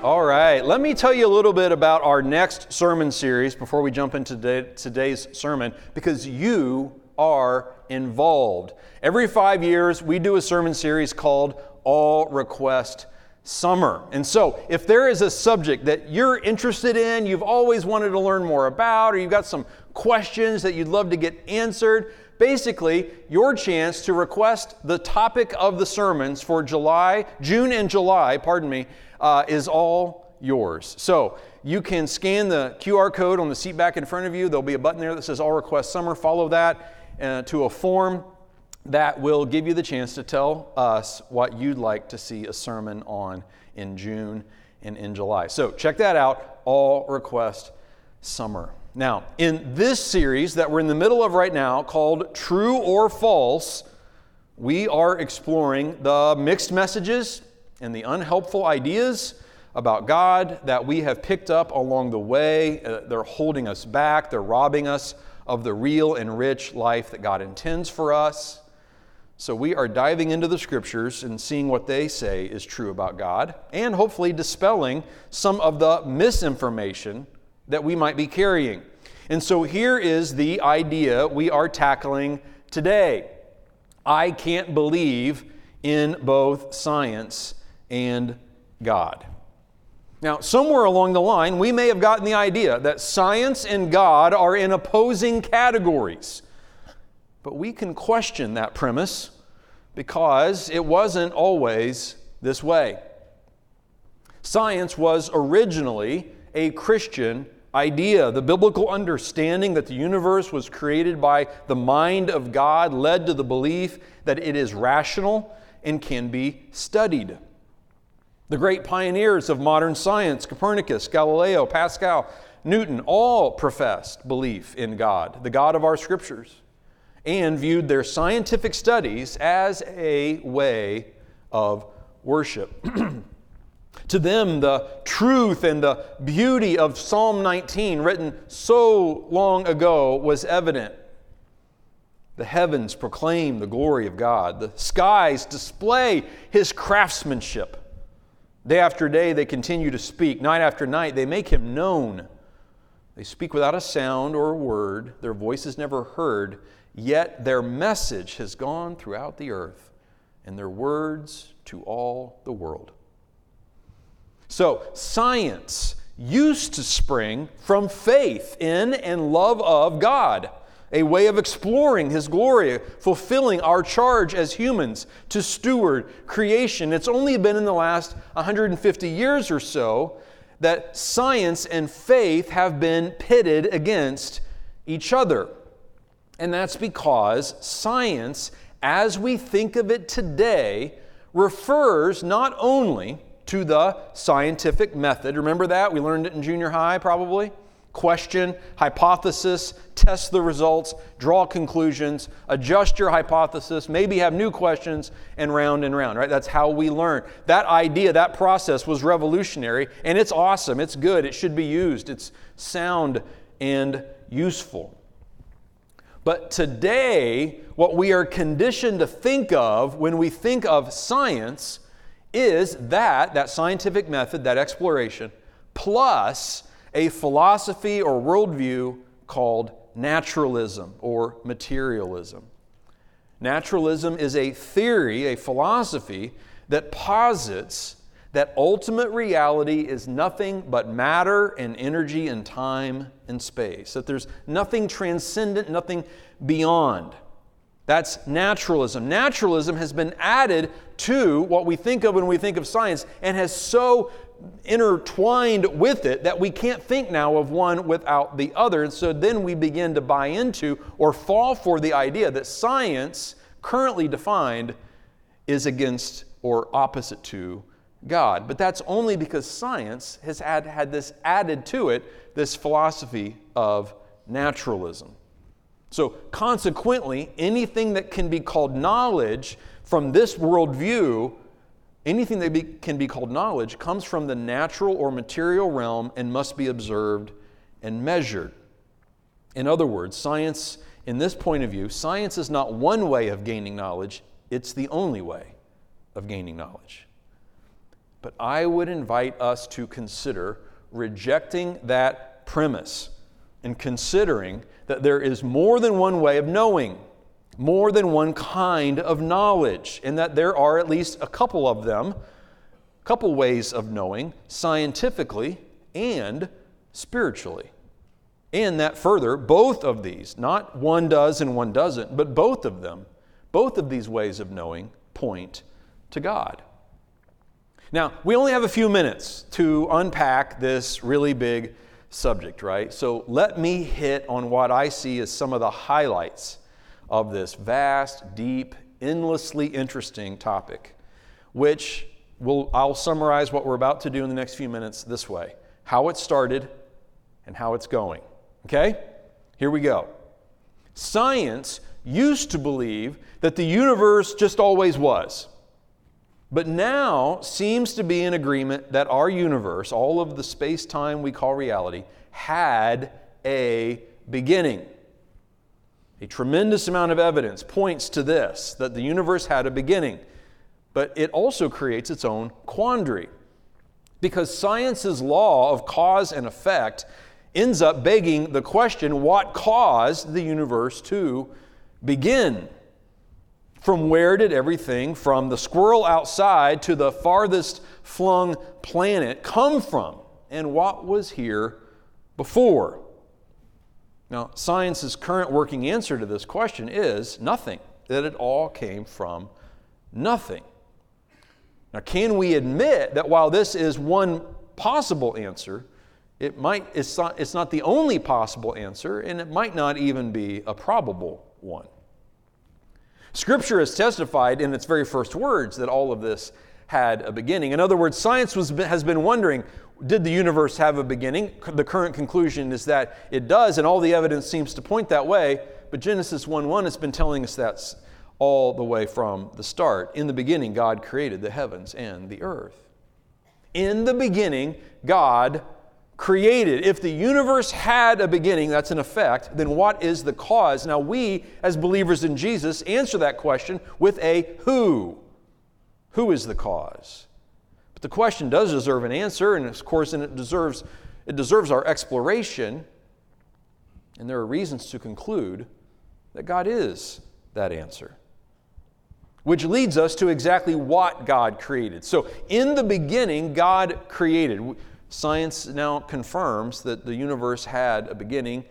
All right, let me tell you a little bit about our next sermon series before we jump into today's sermon because you are involved. Every five years, we do a sermon series called All Request Summer. And so, if there is a subject that you're interested in, you've always wanted to learn more about, or you've got some questions that you'd love to get answered, basically your chance to request the topic of the sermons for July, June and July, pardon me, uh, is all yours. So you can scan the QR code on the seat back in front of you. There'll be a button there that says All Request Summer. Follow that uh, to a form that will give you the chance to tell us what you'd like to see a sermon on in June and in July. So check that out, All Request Summer. Now, in this series that we're in the middle of right now called True or False, we are exploring the mixed messages and the unhelpful ideas about God that we have picked up along the way. Uh, they're holding us back, they're robbing us of the real and rich life that God intends for us. So we are diving into the scriptures and seeing what they say is true about God, and hopefully dispelling some of the misinformation that we might be carrying. And so here is the idea we are tackling today I can't believe in both science and God. Now, somewhere along the line, we may have gotten the idea that science and God are in opposing categories. But we can question that premise because it wasn't always this way. Science was originally a Christian idea. The biblical understanding that the universe was created by the mind of God led to the belief that it is rational and can be studied. The great pioneers of modern science, Copernicus, Galileo, Pascal, Newton, all professed belief in God, the God of our scriptures, and viewed their scientific studies as a way of worship. to them, the truth and the beauty of Psalm 19, written so long ago, was evident. The heavens proclaim the glory of God, the skies display his craftsmanship. Day after day, they continue to speak. Night after night, they make him known. They speak without a sound or a word. Their voice is never heard, yet their message has gone throughout the earth, and their words to all the world. So, science used to spring from faith in and love of God a way of exploring His glory, fulfilling our charge as humans to steward creation. It's only been in the last 150 years or so that science and faith have been pitted against each other. And that's because science, as we think of it today, refers not only to the scientific method. Remember that? We learned it in junior high, probably question, hypothesis, test the results, draw conclusions, adjust your hypothesis, maybe have new questions, and round and round, right? That's how we learn. That idea, that process was revolutionary, and it's awesome. It's good. It should be used. It's sound and useful. But today, what we are conditioned to think of when we think of science is that, that scientific method, that exploration, plus a philosophy or worldview called naturalism or materialism. Naturalism is a theory, a philosophy that posits that ultimate reality is nothing but matter and energy and time and space, that there's nothing transcendent, nothing beyond. That's naturalism. Naturalism has been added to what we think of when we think of science and has so intertwined with it that we can't think now of one without the other. And so then we begin to buy into or fall for the idea that science, currently defined, is against or opposite to God. But that's only because science has had, had this added to it, this philosophy of naturalism. So, consequently, anything that can be called knowledge from this worldview Anything that be, can be called knowledge comes from the natural or material realm and must be observed and measured. In other words, science, in this point of view, science is not one way of gaining knowledge, it's the only way of gaining knowledge. But I would invite us to consider rejecting that premise and considering that there is more than one way of knowing, more than one kind of knowledge, and that there are at least a couple of them, a couple ways of knowing scientifically and spiritually. And that further, both of these, not one does and one doesn't, but both of them, both of these ways of knowing point to God. Now, we only have a few minutes to unpack this really big subject, right? So let me hit on what I see as some of the highlights of this vast, deep, endlessly interesting topic, which will, I'll summarize what we're about to do in the next few minutes this way how it started and how it's going. Okay? Here we go. Science used to believe that the universe just always was but now seems to be in agreement that our universe, all of the space time we call reality, had a beginning. A tremendous amount of evidence points to this that the universe had a beginning, but it also creates its own quandary. Because science's law of cause and effect ends up begging the question what caused the universe to begin? From where did everything from the squirrel outside to the farthest flung planet come from? And what was here before? Now, science's current working answer to this question is nothing, that it all came from nothing. Now, can we admit that while this is one possible answer, it might, it's not, it's not the only possible answer, and it might not even be a probable one? Scripture has testified in its very first words that all of this had a beginning. In other words, science was, has been wondering did the universe have a beginning? The current conclusion is that it does, and all the evidence seems to point that way. But Genesis 1 1 has been telling us that all the way from the start. In the beginning, God created the heavens and the earth. In the beginning, God created. If the universe had a beginning, that's an effect, then what is the cause? Now, we, as believers in Jesus, answer that question with a who. Who is the cause? But the question does deserve an answer, and of course, and it deserves, it deserves our exploration. And there are reasons to conclude that God is that answer. Which leads us to exactly what God created. So, in the beginning, God created. Science now confirms that the universe had a beginning,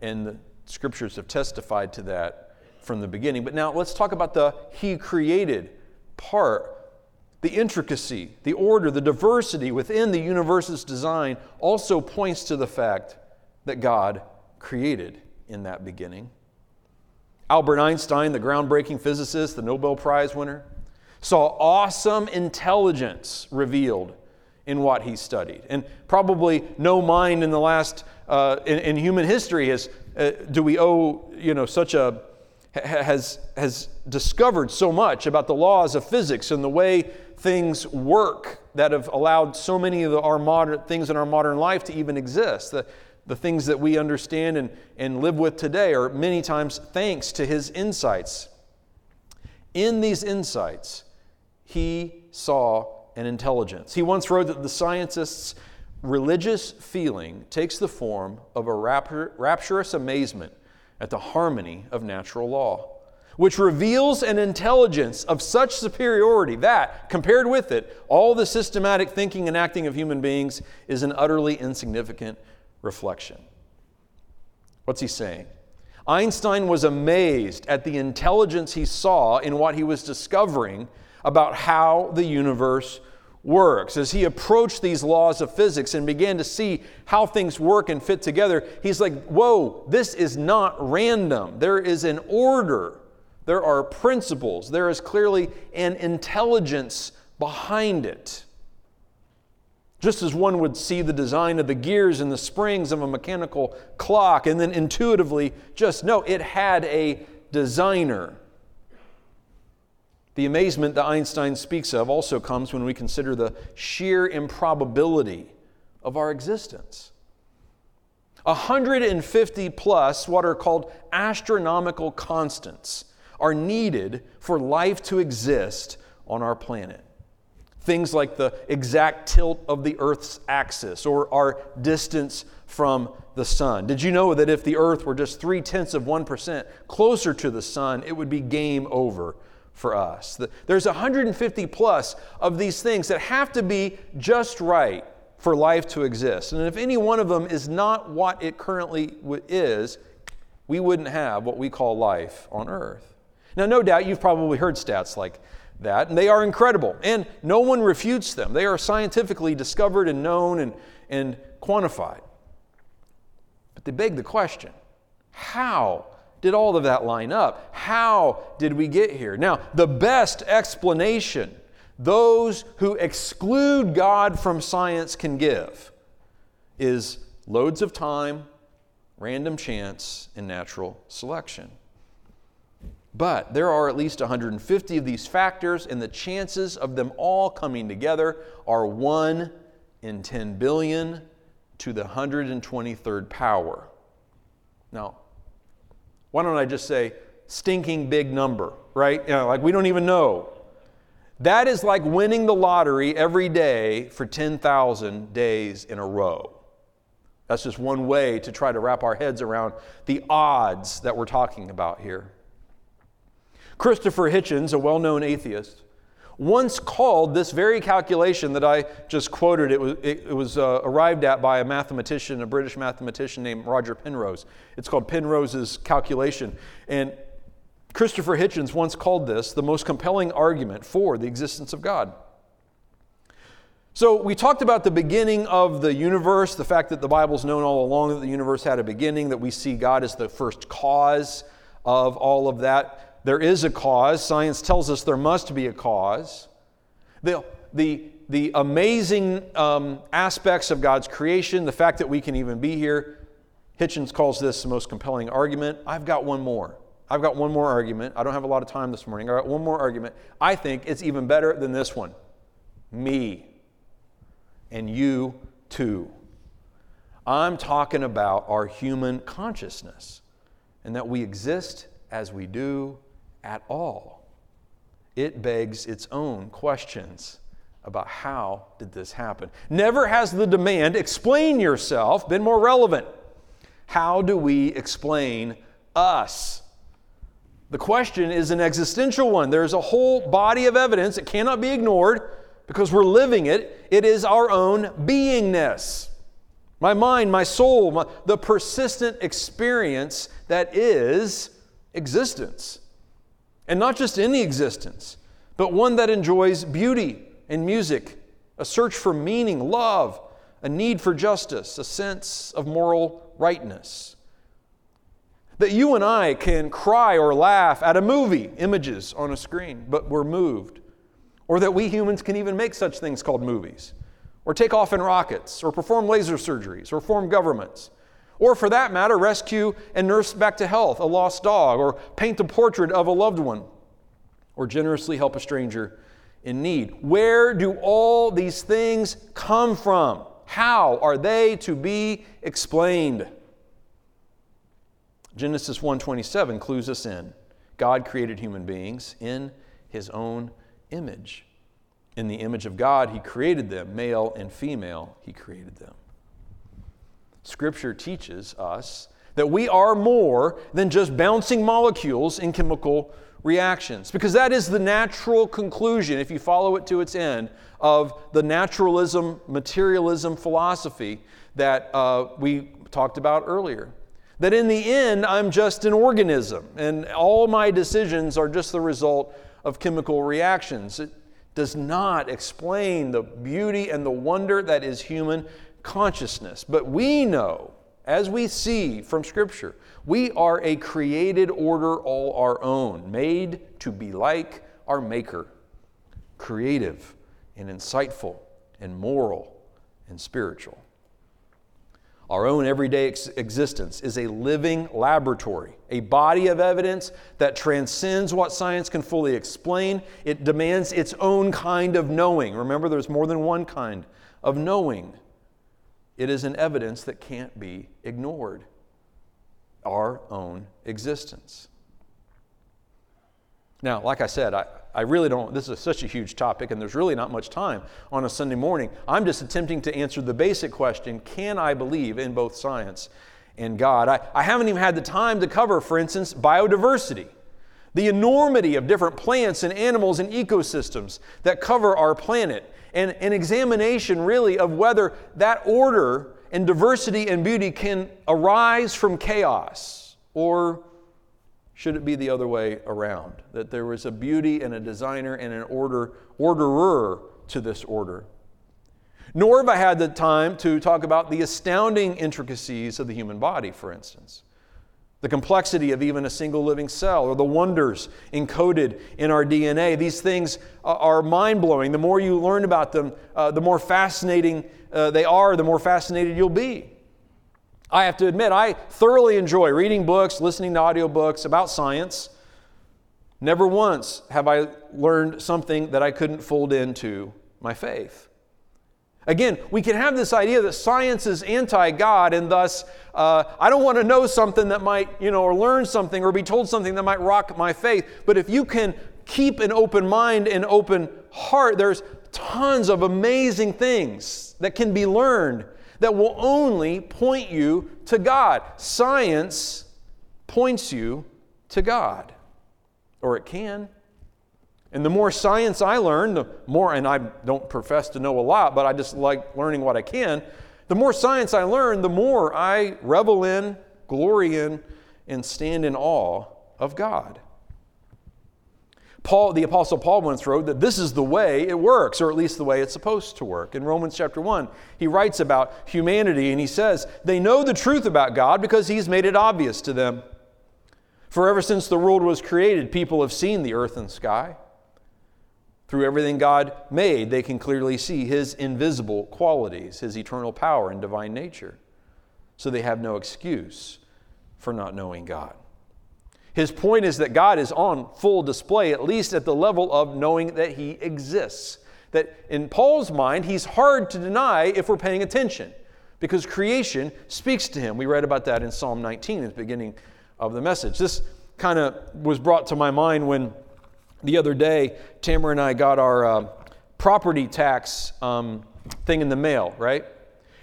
and the scriptures have testified to that from the beginning. But now let's talk about the He created part. The intricacy, the order, the diversity within the universe's design also points to the fact that God created in that beginning. Albert Einstein, the groundbreaking physicist, the Nobel Prize winner, saw awesome intelligence revealed in what he studied. And probably no mind in the last, uh, in, in, human history has, uh, do we owe, you know, such a, has, has discovered so much about the laws of physics and the way things work that have allowed so many of the, our modern things in our modern life to even exist. The, the things that we understand and, and live with today are many times thanks to his insights. In these insights, he saw and intelligence. He once wrote that the scientist's religious feeling takes the form of a rapturous amazement at the harmony of natural law, which reveals an intelligence of such superiority that, compared with it, all the systematic thinking and acting of human beings is an utterly insignificant reflection. What's he saying? Einstein was amazed at the intelligence he saw in what he was discovering about how the universe works. As he approached these laws of physics and began to see how things work and fit together, he's like, whoa, this is not random. There is an order, there are principles, there is clearly an intelligence behind it. Just as one would see the design of the gears and the springs of a mechanical clock and then intuitively just know it had a designer. The amazement that Einstein speaks of also comes when we consider the sheer improbability of our existence. 150 plus what are called astronomical constants are needed for life to exist on our planet. Things like the exact tilt of the Earth's axis or our distance from the sun. Did you know that if the Earth were just three tenths of 1% closer to the sun, it would be game over for us? There's 150 plus of these things that have to be just right for life to exist. And if any one of them is not what it currently is, we wouldn't have what we call life on earth. Now, no doubt you've probably heard stats like that, and they are incredible, and no one refutes them. They are scientifically discovered and known and, and quantified. But they beg the question how did all of that line up? How did we get here? Now, the best explanation those who exclude God from science can give is loads of time, random chance, and natural selection. But there are at least 150 of these factors, and the chances of them all coming together are 1 in 10 billion to the 123rd power. Now, why don't I just say stinking big number, right? You know, like we don't even know that is like winning the lottery every day for 10,000 days in a row. That's just one way to try to wrap our heads around the odds that we're talking about here. Christopher Hitchens, a well known atheist, once called this very calculation that I just quoted, it was, it, it was uh, arrived at by a mathematician, a British mathematician named Roger Penrose. It's called Penrose's calculation. And Christopher Hitchens once called this the most compelling argument for the existence of God. So, we talked about the beginning of the universe, the fact that the Bible's known all along that the universe had a beginning, that we see God as the first cause of all of that. There is a cause. Science tells us there must be a cause. The, the, the amazing um, aspects of God's creation, the fact that we can even be here, Hitchens calls this the most compelling argument. I've got one more. I've got one more argument. I don't have a lot of time this morning. I got one more argument. I think it's even better than this one. Me. And you too. I'm talking about our human consciousness and that we exist as we do at all. It begs its own questions about how did this happen. Never has the demand, explain yourself, been more relevant. How do we explain us? The question is an existential one. There's a whole body of evidence that cannot be ignored because we're living it. It is our own beingness. My mind, my soul, my, the persistent experience that is existence. And not just any existence, but one that enjoys beauty and music, a search for meaning, love, a need for justice, a sense of moral rightness. That you and I can cry or laugh at a movie, images on a screen, but we're moved. Or that we humans can even make such things called movies, or take off in rockets, or perform laser surgeries, or form governments. Or, for that matter, rescue and nurse back to health a lost dog, or paint a portrait of a loved one, or generously help a stranger in need. Where do all these things come from? How are they to be explained? Genesis 1:27 clues us in. God created human beings in his own image. In the image of God, he created them, male and female, he created them. Scripture teaches us that we are more than just bouncing molecules in chemical reactions, because that is the natural conclusion, if you follow it to its end, of the naturalism, materialism philosophy that uh, we talked about earlier. That in the end, I'm just an organism and all my decisions are just the result of chemical reactions. It does not explain the beauty and the wonder that is human consciousness. But we know, as we see from Scripture, we are a created order all our own, made to be like our Maker, creative and insightful and moral and spiritual. Our own everyday ex- existence is a living laboratory, a body of evidence that transcends what science can fully explain. It demands its own kind of knowing. Remember, there's more than one kind of knowing. It is an evidence that can't be ignored. Our own existence. Now, like I said, I, I really don't, this is such a huge topic, and there's really not much time on a Sunday morning. I'm just attempting to answer the basic question can I believe in both science and God? I, I haven't even had the time to cover, for instance, biodiversity, the enormity of different plants and animals and ecosystems that cover our planet, and an examination really of whether that order and diversity and beauty can arise from chaos or should it be the other way around? That there was a beauty and a designer and an order, orderer to this order. Nor have I had the time to talk about the astounding intricacies of the human body, for instance. The complexity of even a single living cell, or the wonders encoded in our DNA. These things are mind blowing. The more you learn about them, uh, the more fascinating uh, they are, the more fascinated you'll be. I have to admit, I thoroughly enjoy reading books, listening to audiobooks about science. Never once have I learned something that I couldn't fold into my faith. Again, we can have this idea that science is anti God, and thus uh, I don't want to know something that might, you know, or learn something or be told something that might rock my faith. But if you can keep an open mind and open heart, there's tons of amazing things that can be learned that will only point you to God. Science points you to God, or it can. And the more science I learn, the more, and I don't profess to know a lot, but I just like learning what I can. The more science I learn, the more I revel in, glory in, and stand in awe of God. Paul, the Apostle Paul once wrote that this is the way it works, or at least the way it's supposed to work. In Romans chapter 1, he writes about humanity and he says, They know the truth about God because he's made it obvious to them. For ever since the world was created, people have seen the earth and sky. Through everything God made, they can clearly see his invisible qualities, his eternal power and divine nature. So they have no excuse for not knowing God. His point is that God is on full display, at least at the level of knowing that He exists. That in Paul's mind, He's hard to deny if we're paying attention because creation speaks to Him. We read about that in Psalm 19 at the beginning of the message. This kind of was brought to my mind when the other day Tamara and I got our uh, property tax um, thing in the mail, right?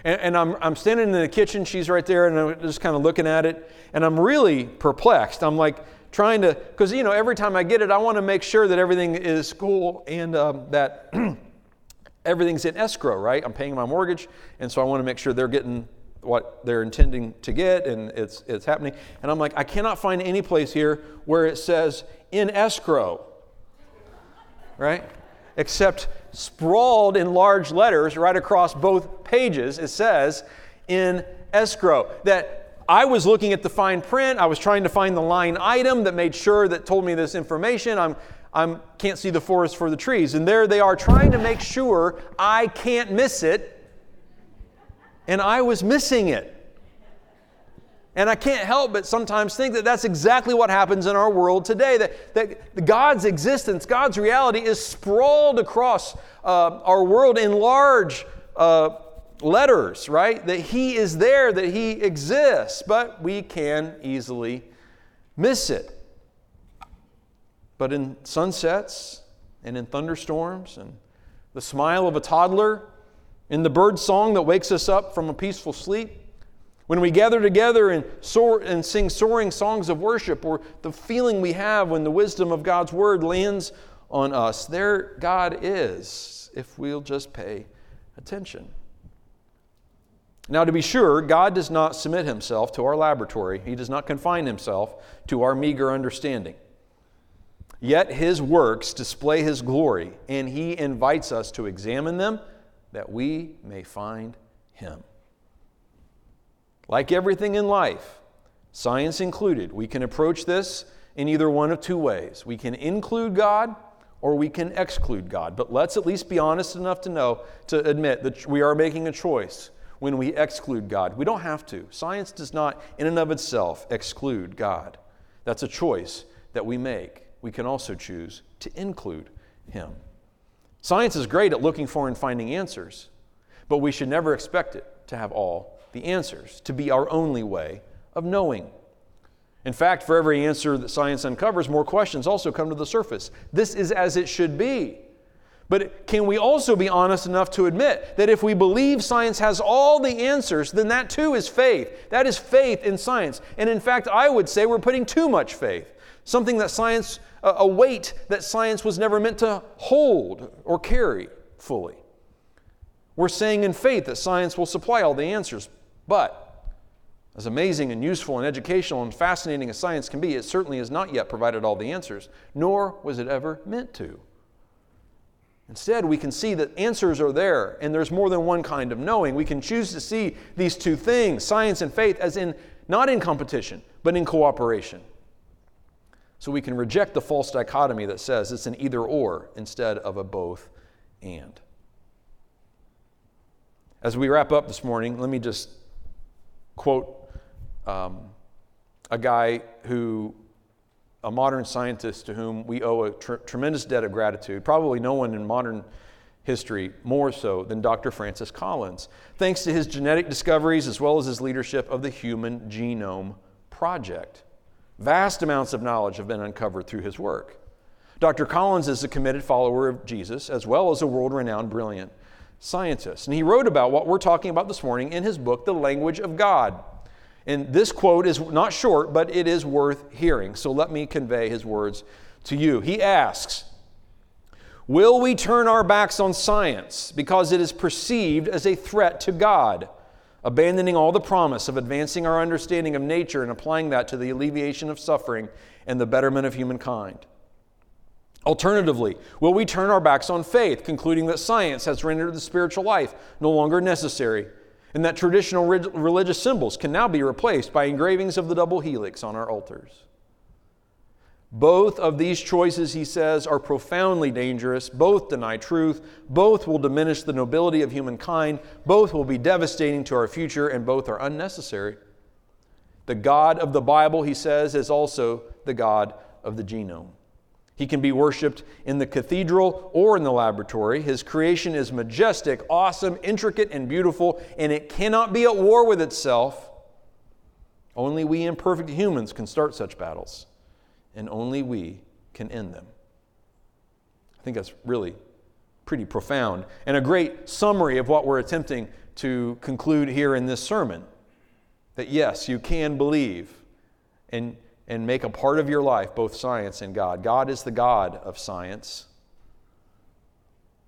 And, and, I'm, I'm standing in the kitchen, she's right there, and I'm just kind of looking at it and I'm really perplexed. I'm like trying to, because you know, every time I get it, I want to make sure that everything is cool and um, that everything's in escrow, right? I'm paying my mortgage, and so I want to make sure they're getting what they're intending to get and it's, it's happening. And I'm like, I cannot find any place here where it says in escrow, right? Except sprawled in large letters right across both pages, it says in escrow. That I was looking at the fine print. I was trying to find the line item that made sure that told me this information. I'm I'm can't see the forest for the trees. And there they are trying to make sure I can't miss it. And I was missing it. And I can't help but sometimes think that that's exactly what happens in our world today. That, that God's existence, God's reality is sprawled across uh, our world in large uh, letters, right? That He is there, that He exists, but we can easily miss it. But in sunsets and in thunderstorms and the smile of a toddler, in the bird song that wakes us up from a peaceful sleep, when we gather together and, soar, and sing soaring songs of worship, or the feeling we have when the wisdom of God's word lands on us, there God is, if we'll just pay attention. Now, to be sure, God does not submit himself to our laboratory, he does not confine himself to our meager understanding. Yet his works display his glory, and he invites us to examine them that we may find him. Like everything in life, science included, we can approach this in either one of two ways. We can include God or we can exclude God. But let's at least be honest enough to know, to admit that we are making a choice when we exclude God. We don't have to. Science does not, in and of itself, exclude God. That's a choice that we make. We can also choose to include Him. Science is great at looking for and finding answers, but we should never expect it to have all the answers, to be our only way of knowing. In fact, for every answer that science uncovers, more questions also come to the surface. This is as it should be. But can we also be honest enough to admit that if we believe science has all the answers, then that too is faith? That is faith in science. And in fact, I would say we're putting too much faith, something that science, a weight that science was never meant to hold or carry fully. We're saying in faith that science will supply all the answers, but as amazing and useful and educational and fascinating as science can be, it certainly has not yet provided all the answers, nor was it ever meant to. Instead, we can see that answers are there, and there's more than one kind of knowing. We can choose to see these two things, science and faith, as in not in competition, but in cooperation. So we can reject the false dichotomy that says it's an either or instead of a both and. As we wrap up this morning, let me just quote um, a guy who a modern scientist to whom we owe a tr- tremendous debt of gratitude. Probably no one in modern history more so than Dr. Francis Collins, thanks to his genetic discoveries as well as his leadership of the Human Genome Project. Vast amounts of knowledge have been uncovered through his work. Dr. Collins is a committed follower of Jesus as well as a world renowned, brilliant scientist. And he wrote about what we're talking about this morning in his book, The Language of God. And this quote is not short, but it is worth hearing. So let me convey his words to you. He asks, Will we turn our backs on science because it is perceived as a threat to God, abandoning all the promise of advancing our understanding of nature and applying that to the alleviation of suffering and the betterment of humankind? Alternatively, will we turn our backs on faith, concluding that science has rendered the spiritual life no longer necessary and that traditional religious symbols can now be replaced by engravings of the double helix on our altars. Both of these choices, he says, are profoundly dangerous. Both deny truth. Both will diminish the nobility of humankind. Both will be devastating to our future, and both are unnecessary. The God of the Bible, he says, is also the God of the genome. He can be worshiped in the cathedral or in the laboratory. His creation is majestic, awesome, intricate, and beautiful, and it cannot be at war with itself. Only we imperfect humans can start such battles, and only we can end them. I think that's really pretty profound and a great summary of what we're attempting to conclude here in this sermon. That yes, you can believe, and and make a part of your life both science and God. God is the God of science.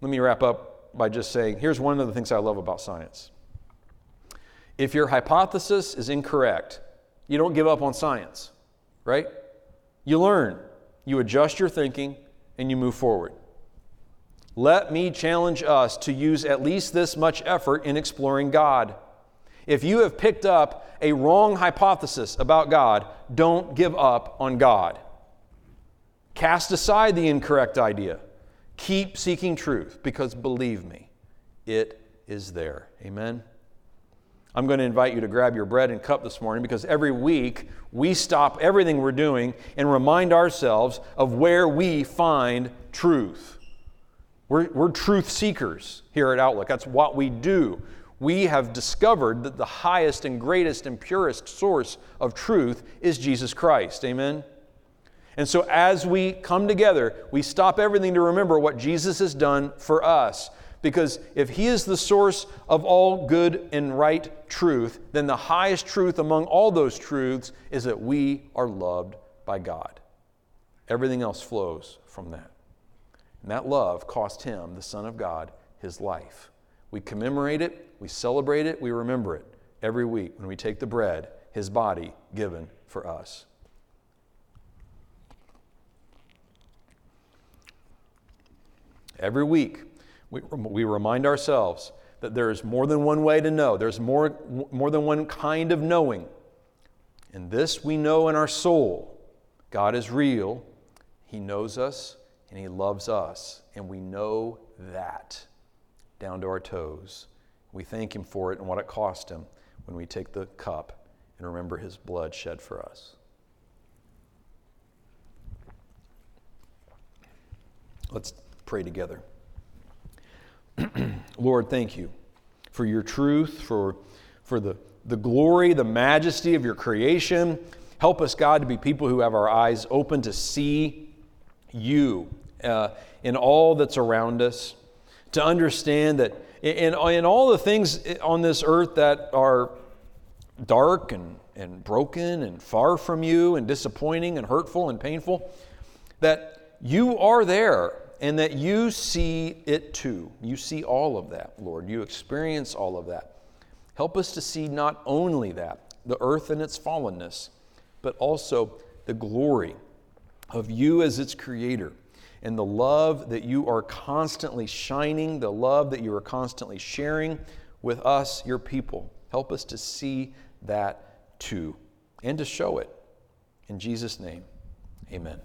Let me wrap up by just saying here's one of the things I love about science. If your hypothesis is incorrect, you don't give up on science, right? You learn, you adjust your thinking, and you move forward. Let me challenge us to use at least this much effort in exploring God. If you have picked up a wrong hypothesis about God, don't give up on God. Cast aside the incorrect idea. Keep seeking truth because believe me, it is there. Amen. I'm going to invite you to grab your bread and cup this morning because every week we stop everything we're doing and remind ourselves of where we find truth. We're, we're truth seekers here at Outlook. That's what we do we have discovered that the highest and greatest and purest source of truth is Jesus Christ. Amen? And so, as we come together, we stop everything to remember what Jesus has done for us. Because if He is the source of all good and right truth, then the highest truth among all those truths is that we are loved by God. Everything else flows from that. And that love cost Him, the Son of God, His life. We commemorate it, we celebrate it, we remember it every week when we take the bread, his body given for us. Every week, we, we remind ourselves that there is more than one way to know, there's more, more than one kind of knowing. And this we know in our soul God is real, He knows us, and He loves us, and we know that down to our toes. We thank Him for it and what it cost Him when we take the cup and remember His blood shed for us. Let's pray together. Lord, thank you for your truth, for, for the, the glory, the majesty of your creation, Help us, God, to be people who have our eyes open to see you uh, in all that's around us, to understand that in, in all the things on this earth that are dark and, and broken and far from you and disappointing and hurtful and painful, that you are there and that you see it too. You see all of that, Lord. You experience all of that. Help us to see not only that, the earth and its fallenness, but also the glory of you as its creator and the love that you are constantly shining, the love that you are constantly sharing with us, your people. Help us to see that too and to show it. In Jesus' name, amen.